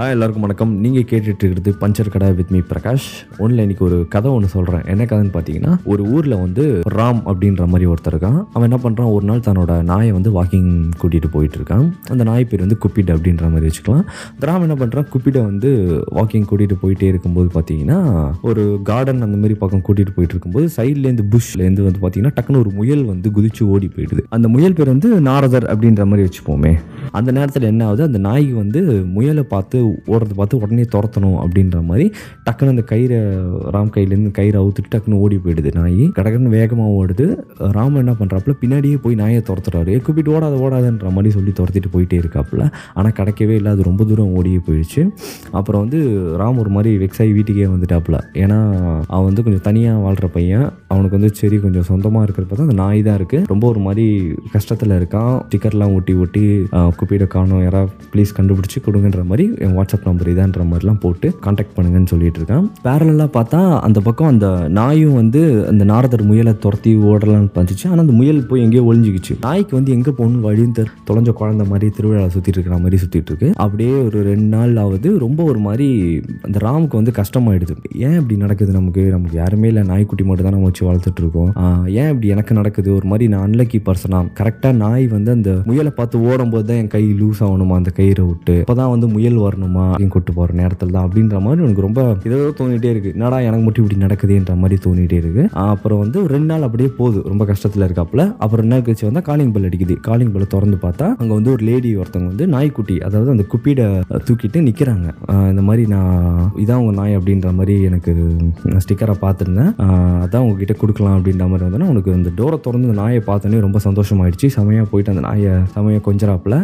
Hi எல்லாருக்கும் வணக்கம். நீங்கள் கேட்டுட்டு இருக்கிறது பஞ்சர் கடை வித் மீ பிரகாஷ். ஒன்றில் இன்னைக்கு ஒரு கதை ஒன்று சொல்கிறேன் என்ன கதைன்னு பார்த்தீங்கன்னா ஒரு ஊரில் வந்து ராம் அப்படின்ற மாதிரி ஒருத்தர் இருக்கான். அவன் என்ன பண்ணுறான் ஒரு நாள் தன்னோட நாயை வந்து வாக்கிங் கூட்டிகிட்டு போயிட்டு இருக்கான். அந்த நாய் பேர் வந்து குப்பிட் அப்படின்ற மாதிரி வச்சுக்கலாம். அந்த ராம் என்ன பண்ணுறான் குப்பிடை வந்து வாக்கிங் கூட்டிகிட்டு போயிட்டே இருக்கும்போது பார்த்தீங்கன்னா ஒரு கார்டன் அந்த மாதிரி பக்கம் கூட்டிகிட்டு போயிட்டு இருக்கும்போது சைட்லேருந்து புஷ்லேருந்து வந்து பார்த்தீங்கன்னா டக்குன்னு ஒரு முயல் வந்து குதிச்சு ஓடி போயிடுது. அந்த முயல் பேர் வந்து நாரதர் அப்படின்ற மாதிரி வச்சுப்போமே. அந்த நேரத்தில் என்ன ஆகுது? அந்த நாய்க்கு வந்து முயலை பார்த்து ஓடுறத பார்த்து உடனே துரத்தணும் அப்படின்ற மாதிரி டக்குன்னு அந்த கயிறை ராம் கையிலேருந்து கயிறை அவுத்துட்டு டக்குன்னு ஓடி போயிடுது நாய். கடகடன்னு வேகமாக ஓடுது. ராம் என்ன பண்ணுறாப்புல பின்னாடியே போய் நாயை துரத்துறாரு. கூப்பிட்டு ஓடாத ஓடாதுன்ற மாதிரி சொல்லி துரத்திட்டு போயிட்டே இருக்காப்புல. ஆனால் கிடைக்கவே இல்லை. அது ரொம்ப தூரம் ஓடியே போயிடுச்சு. அப்புறம் வந்து ராம் ஒரு மாதிரி வெக்ஸாகி வீட்டுக்கே வந்துட்டாப்புல. ஏன்னா அவன் வந்து கொஞ்சம் தனியாக வாழ்கிற பையன். அவனுக்கு வந்து சரி கொஞ்சம் சொந்தமாக இருக்கிறப்ப தான் அந்த நாய் தான் இருக்குது ரொம்ப ஒரு மாதிரி கஷ்டத்தில் இருக்கான். ஸ்டிக்கர்லாம் ஒட்டி ஒட்டி குப்பிட காணும். யாராவது ப்ளீஸ் கண்டுபிடிச்சி கொடுங்கன்ற மாதிரி என் வாட்ஸ்அப் நம்பர் இதான்ற மாதிரிலாம் போட்டு காண்டாக்ட் பண்ணுங்கன்னு சொல்லிட்டு இருக்கான். பேரலாக பார்த்தா அந்த பக்கம் அந்த நாயும் வந்து அந்த நாரதர் முயலை துரத்தி ஓடலாம்னு பார்த்துச்சு ஆனால் அந்த முயல் போய் எங்கேயோ ஒளிஞ்சிக்கிச்சு. நாய்க்கு வந்து எங்கே போகணும் வழியும் தெரி தொலைஞ்ச குழந்த மாதிரி திருவிழா சுற்றிட்டு இருக்கிற மாதிரி சுற்றிட்டு இருக்கு. அப்படியே ஒரு ரெண்டு நாள் ஆகுது ரொம்ப ஒரு மாதிரி அந்த ராமுக்கு வந்து கஷ்டமாயிடுது. ஏன் இப்படி நடக்குது நமக்கு? நமக்கு யாருமே இல்லை. நாய்க்குட்டி மட்டும் தான் நம்ம வச்சு வளர்த்துட்டு இருக்கோம். ஏன் இப்படி எனக்கு நடக்குது? ஒரு மாதிரி நான் அன்லக்கி பர்சனாக கரெக்டாக நாய் வந்து அந்த முயலை பார்த்து ஓடும்போது தான் என் கை லூஸ் ஆகணுமா? அந்த கயிறை விட்டு. அப்பதான் வந்து முயல் வரணும்? அப்படின்னு கூட்டு போகிற நேரத்தில் தான் அப்படின்ற மாதிரி எனக்கு ரொம்ப ஏதோ தோணிகிட்டே இருக்குது என்னடா எனக்கு மட்டும் இப்படி நடக்குதுன்ற மாதிரி தோணிகிட்டே இருக்குது அப்புறம் வந்து ஒரு ரெண்டு நாள் அப்படியே போகுது. ரொம்ப கஷ்டத்தில் இருக்காப்புல. அப்புறம் ரெண்டு நாள் கழிச்சு வந்தால் காலிங் பெல் அடிக்குது காலிங் பெல் திறந்து பார்த்தா அங்கே வந்து ஒரு லேடி ஒருத்தவங்க வந்து நாய்க்குட்டி அதாவது அந்த குப்பீடை தூக்கிட்டு நிற்கிறாங்க இந்த மாதிரி நான் இதான் உங்கள் நாய் அப்படின்ற மாதிரி எனக்கு ஸ்டிக்கரை பார்த்துருந்தேன். அதான் உங்ககிட்ட கொடுக்கலாம் அப்படின்ற மாதிரி வந்தோன்னா உனக்கு அந்த டோரை திறந்து அந்த நாயை பார்த்தோன்னே ரொம்ப சந்தோஷமாயிடுச்சு. செமையாக போயிட்டு அந்த நாயை செமையாக கொஞ்சறாப்புல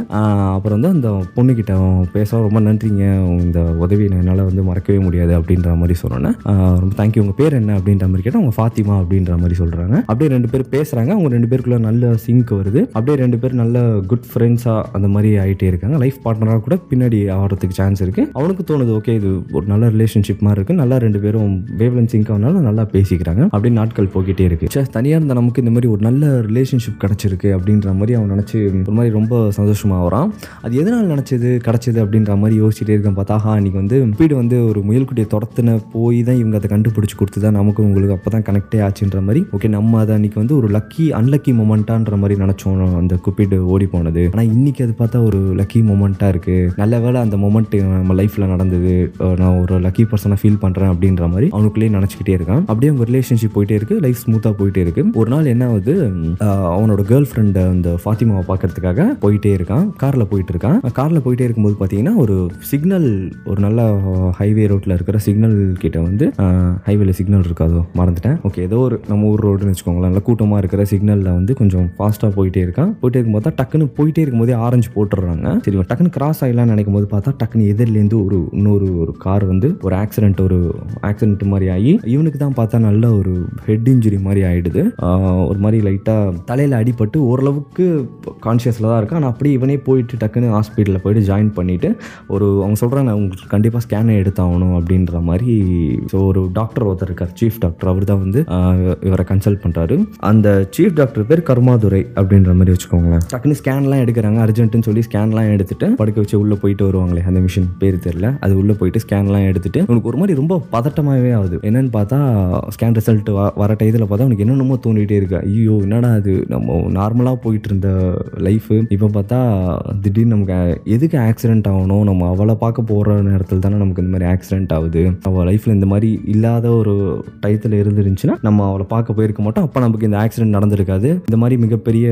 அப்புறம் வந்து அந்த பொண்ணுக்கிட்ட அவன் பேச ரொம்ப நன்றி கொடுத்தீங்க இந்த உதவியை என்னால் வந்து மறக்கவே முடியாது அப்படின்ற மாதிரி சொன்னோன்னே ரொம்ப தேங்க்யூ உங்கள் பேர் என்ன? அப்படின்ற மாதிரி கேட்டால் அவங்க ஃபாத்திமா அப்படின்ற மாதிரி சொல்கிறாங்க அப்படியே ரெண்டு பேர் பேசுகிறாங்க அவங்க ரெண்டு பேருக்குள்ள நல்ல சிங்க் வருது. அப்படியே ரெண்டு பேர் நல்ல குட் ஃப்ரெண்ட்ஸாக அந்த மாதிரி ஆகிட்டே இருக்காங்க. லைஃப் பார்ட்னராக கூட பின்னாடி ஆகிறதுக்கு சான்ஸ் இருக்குது அவனுக்கு தோணுது ஓகே இது ஒரு நல்ல ரிலேஷன்ஷிப் மாதிரி இருக்குது நல்லா ரெண்டு பேரும் வேவ்லன் சிங்க் ஆனாலும் நல்லா பேசிக்கிறாங்க. அப்படின்னு நாட்கள் போய்கிட்டே இருக்குது சே தனியாக இருந்த நமக்கு இந்த மாதிரி ஒரு நல்ல ரிலேஷன்ஷிப் கிடச்சிருக்கு அப்படின்ற மாதிரி அவன் நினச்சி ஒரு மாதிரி ரொம்ப சந்தோஷமாக வரான். அது எதனால் நினச்சது கிடச்சிது அப்படின்ற மாதிரி யோசிச்சுட்டே இருக்கேன் பார்த்தா. ஆஹா அன்றைக்கி வந்து ஸ்பீடு வந்து ஒரு முயல்குட்டியை துரத்துன போய் தான் இவங்க அதை கண்டுபிடிச்சி கொடுத்து தான் நமக்கு உங்களுக்கு அப்போ தான் கனெக்டே ஆச்சுன்ற மாதிரி. ஓகே நம்ம அதை அன்றைக்கி வந்து ஒரு லக்கி அன்லக்கி மொமெண்ட்டான்ற மாதிரி நினச்சோம் அந்த குப்பீடு ஓடி போனது. ஆனால் இன்றைக்கி அது பார்த்தா ஒரு லக்கி மொமெண்ட்டாக இருக்குது நல்ல வேளை அந்த மொமெண்ட் நம்ம லைஃப்பில் நடந்தது. நான் ஒரு லக்கி பர்சனாக ஃபீல் பண்ணுறேன் அப்படின்ற மாதிரி அவனுக்குள்ளேயே நினச்சிக்கிட்டே இருக்கான். அப்படியே அவங்க ரிலேஷன்ஷிப் போயிட்டே இருக்குது லைஃப் ஸ்மூத்தாக போயிட்டே இருக்குது ஒரு நாள் என்ன ஆகுது? அவனோட கேர்ள் ஃப்ரெண்டை அந்த ஃபாத்திமாவை பார்க்கறதுக்காக போயிட்டே இருக்கான். காரில் போயிட்டு இருக்கான். காரில் போயிட்டே இருக்கும்போது பார்த்தீங்கன்னா ஒரு சிக்னல் ஒரு நல்ல ஹைவே ரோட்டில் இருக்கிற சிக்னல் கிட்ட வந்து ஹைவேல சிக்னல் இருக்காதோ மறந்துட்டேன். ஓகே ஏதோ ஒரு நம்ம ஊர் ரோடுன்னு வச்சுக்கோங்களேன். நல்ல கூட்டமாக இருக்கிற சிக்னலில் வந்து கொஞ்சம் ஃபாஸ்ட்டாக போயிட்டே இருக்கான். போயிட்டே இருக்கும்போது தான் டக்குன்னு போயிட்டே இருக்கும்போதே ஆரஞ்சு போட்டுடுறாங்க. சரி டக்குன்னு கிராஸ் ஆகலாம்னு நினைக்கும் போது பார்த்தா டக்குன்னு எதிரிலேருந்து ஒரு இன்னொரு ஒரு கார் வந்து ஒரு ஆக்சிடென்ட் ஒரு ஆக்சிடென்ட் மாதிரி ஆகி இவனுக்கு தான் பார்த்தா நல்ல ஒரு ஹெட் இன்ஜுரி மாதிரி ஆகிடுது ஒரு மாதிரி லைட்டாக தலையில் அடிபட்டு ஓரளவுக்கு கான்ஷியஸில் தான் இருக்கான். ஆனால் அப்படியே இவனே போயிட்டு டக்குன்னு ஹாஸ்பிட்டலில் போயிட்டு ஜாயின் பண்ணிவிட்டு ஒரு அவங்க சொல்கிறாங்க உங்களுக்கு கண்டிப்பாக ஸ்கேனை எடுத்தாகணும் அப்படின்ற மாதிரி. ஸோ ஒரு டாக்டர் ஒருத்தர் இருக்கார் சீஃப் டாக்டர் அவர் தான் வந்து இவரை கன்சல்ட் பண்ணுறாரு அந்த சீஃப் டாக்டர் பேர் கர்மாதுரை அப்படின்ற மாதிரி வச்சுக்கோங்களேன். டக்குன்னு ஸ்கேன்லாம் எடுக்கிறாங்க அர்ஜென்ட்னு சொல்லி ஸ்கேன்லாம் எடுத்துட்டு படுக்க வச்சு உள்ளே போயிட்டு வருவாங்களே அந்த மிஷின் பேர் தெரியல. அது உள்ளே போயிட்டு ஸ்கேன்லாம் எடுத்துட்டு உனக்கு ஒரு மாதிரி ரொம்ப பதட்டமாகவே ஆகுது. என்னன்னு பார்த்தா ஸ்கேன் ரிசல்ட் வர டயத்தில் பார்த்தா உனக்கு என்னென்னமோ தோண்டிகிட்டே இருக்கு. ஐயோ என்னடா அது நம்ம நார்மலாக போயிட்டு இருந்த லைஃப் இப்போ பார்த்தா திடீர்னு நமக்கு எதுக்கு ஆக்சிடென்ட் ஆகணும்? நம்ம அவளை அவளை பார்க்க போகிற நேரத்தில் தானே நமக்கு இந்த மாதிரி ஆக்சிடென்ட் ஆகுது. அவள் லைஃப்பில் இந்த மாதிரி இல்லாத ஒரு டயத்தில் இருந்துருந்துச்சுன்னா நம்ம அவளை பார்க்க போயிருக்க மாட்டோம். அப்போ நமக்கு இந்த ஆக்சிடென்ட் நடந்திருக்காது. இந்த மாதிரி மிகப்பெரிய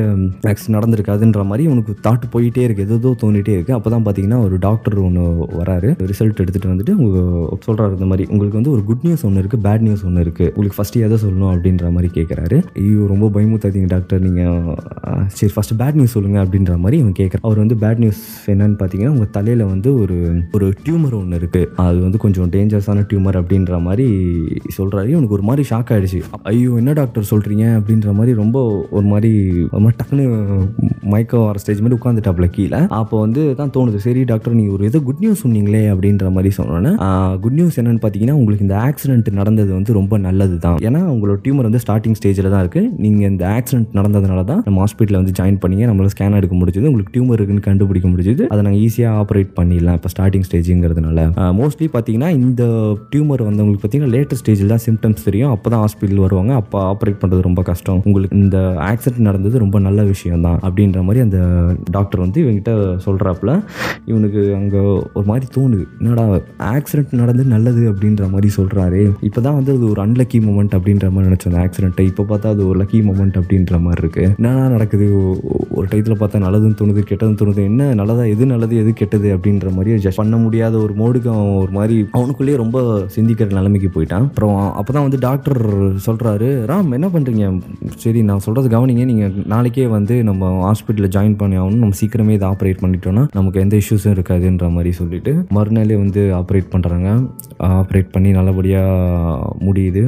ஆக்சிடென்ட் நடந்திருக்காதுன்ற மாதிரி உனக்கு தாட்டு போயிட்டே இருக்கு. ஏதோ தோண்டிட்டே இருக்குது அப்போ தான் பார்த்தீங்கன்னா ஒரு டாக்டர் ஒன்று வராரு. ரிசல்ட் எடுத்துகிட்டு வந்துட்டு உங்கள் சொல்கிறாரு இந்த மாதிரி. உங்களுக்கு வந்து ஒரு குட் நியூஸ் ஒன்று இருக்குது பேட் நியூஸ் ஒன்று இருக்குது உங்களுக்கு ஃபஸ்ட்டு எதை சொல்லணும் அப்படின்ற மாதிரி கேட்குறாரு ஐயோ ரொம்ப பயமுத்தாதீங்க டாக்டர் நீங்கள் சரி ஃபஸ்ட்டு பேட் நியூஸ் சொல்லுங்கள் அப்படின்ற மாதிரி இவன் கேட்குறான் அவர் வந்து பேட் நியூஸ் என்னன்னு பார்த்தீங்கன்னா உங்கள் தலையில் வந்து ஒரு ஒரு டியூமர் ஒன்று இருக்குது அது வந்து கொஞ்சம் டேஞ்சரஸான டியூமர் அப்படின்ற மாதிரி சொல்கிறாரு இவனுக்கு ஒரு மாதிரி ஷாக் ஆகிடுச்சு ஐயோ என்ன டாக்டர் சொல்கிறீங்க அப்படின்ற மாதிரி ரொம்ப ஒரு மாதிரி ஒரு மாதிரி டக்குன்னு மயக்கம் வர ஸ்டேஜ் மாதிரி உட்காந்துட்டாப்புல கீழே. அப்போ வந்து தான் தோணுது சரி டாக்டர் நீங்கள் ஒரு ஏதோ குட் நியூஸ் சொன்னீங்களே அப்படின்ற மாதிரி சொன்னோன்னே குட் நியூஸ் என்னென்னு பார்த்தீங்கன்னா உங்களுக்கு இந்த ஆக்சிடென்ட் நடந்தது வந்து ரொம்ப நல்லது தான். ஏன்னா உங்களோட டியூமர் வந்து ஸ்டார்டிங் ஸ்டேஜில் தான் இருக்குது நீங்கள் இந்த ஆக்சிடென்ட் நடந்ததுனால தான் நம்ம ஹாஸ்பிட்டலில் வந்து ஜாயின் பண்ணிங்க. நம்மளால் ஸ்கேன் எடுக்க முடிஞ்சது. உங்களுக்கு டியூமர் இருக்குன்னு கண்டுபிடிக்க முடிஞ்சது. அதை நாங்கள் ஈஸியாக ஆப்ரேட் பண்ணிடலாம். இப்போ ஸ்டார்டிங் ஸ்டேஜுங்கிறதுனால மோஸ்ட்லி பார்த்தீங்கன்னா இந்த டியூமர் வந்தவங்களுக்கு பார்த்தீங்கன்னா லேட்டர் ஸ்டேஜில் தான் சிம்டம்ஸ் தெரியும். அப்போ தான் ஹாஸ்பிட்டல் வருவாங்க. அப்போ ஆப்ரேட் பண்ணுறது ரொம்ப கஷ்டம். உங்களுக்கு இந்த ஆக்சிடென்ட் நடந்தது ரொம்ப நல்ல விஷயம் தான் அப்படின்ற மாதிரி அந்த டாக்டர் வந்து இவங்ககிட்ட சொல்கிறாப்புல இவனுக்கு அங்கே ஒரு மாதிரி தோணுது. என்னடா ஆக்சிடென்ட் நடந்து நல்லது அப்படின்ற மாதிரி சொல்கிறாரு இப்போ தான் வந்து அது ஒரு அன்லக்கி மூமெண்ட் அப்படின்ற மாதிரி நினச்சோம் அந்த ஆக்சிடென்ட்டை இப்போ பார்த்தா அது ஒரு லக்கி மூமெண்ட் அப்படின்ற மாதிரி இருக்குது என்னடா நடக்குது? ஒரு டயத்தில் பார்த்தா நல்லதும் தோணுது கெட்டதுன்னு தோணுது. என்ன நல்லதா எது நல்லது எது கெட்டது அப்படின்ற மாதிரி ஜஸ்ட் பண்ண முடியாத ஒரு மோடுக்கு அவன் ஒரு மாதிரி அவனுக்குள்ளேயே ரொம்ப சிந்திக்கிற நிலைமைக்கு போயிட்டான். அப்புறம் அப்போ தான் வந்து டாக்டர் சொல்கிறாரு ராம் என்ன பண்ணுறீங்க சரி நான் சொல்கிறது கவனிங்க. நீங்கள் நாளைக்கே வந்து நம்ம ஹாஸ்பிட்டலில் ஜாயின் பண்ணி ஆகணும். நம்ம சீக்கிரமே இதை ஆப்ரேட் பண்ணிட்டோம்னா நமக்கு எந்த இஷ்யூஸும் இருக்காதுன்ற மாதிரி சொல்லிட்டு மறுநாளே வந்து ஆப்ரேட் பண்ணுறாங்க ஆப்ரேட் பண்ணி நல்லபடியாக முடியுது.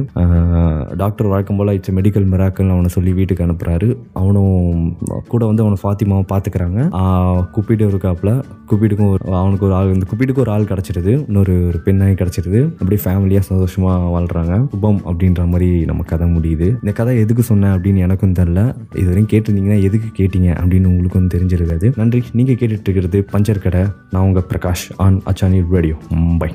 டாக்டர் வழக்கம் போல் இட்ஸ் மெடிக்கல் மிராக்கல் அவனை சொல்லி வீட்டுக்கு அனுப்புகிறாரு அவனும் கூட வந்து அவனை ஃபாத்திமாவை பார்த்துக்கிறாங்க. கூப்பிட்டு இருக்காப்புல கூப்பிட்டுக்கும் ஒரு அவனுக்கு ஒரு ஆள் இந்த குப்பிட்டுக்கு ஒரு ஆள் கிடச்சிருது. இன்னொரு ஒரு பெண்ணாகி கிடச்சிருது. அப்படியே ஃபேமிலியாக சந்தோஷமாக வாழ்கிறாங்க சுபம் அப்படின்ற மாதிரி நம்ம கதை முடியுது. இந்த கதை எதுக்கு சொன்னேன் அப்படின்னு எனக்கும் தெரில இது வரையும் கேட்டிருந்தீங்கன்னா எதுக்கு கேட்டீங்க அப்படின்னு உங்களுக்கும் தெரிஞ்சிருக்காது. நன்றி. நீங்கள் கேட்டுட்டு இருக்கிறது பஞ்சர் கடை. நான் உங்கள் பிரகாஷ் ஆன் அச்சானி ரேடியோ. பை.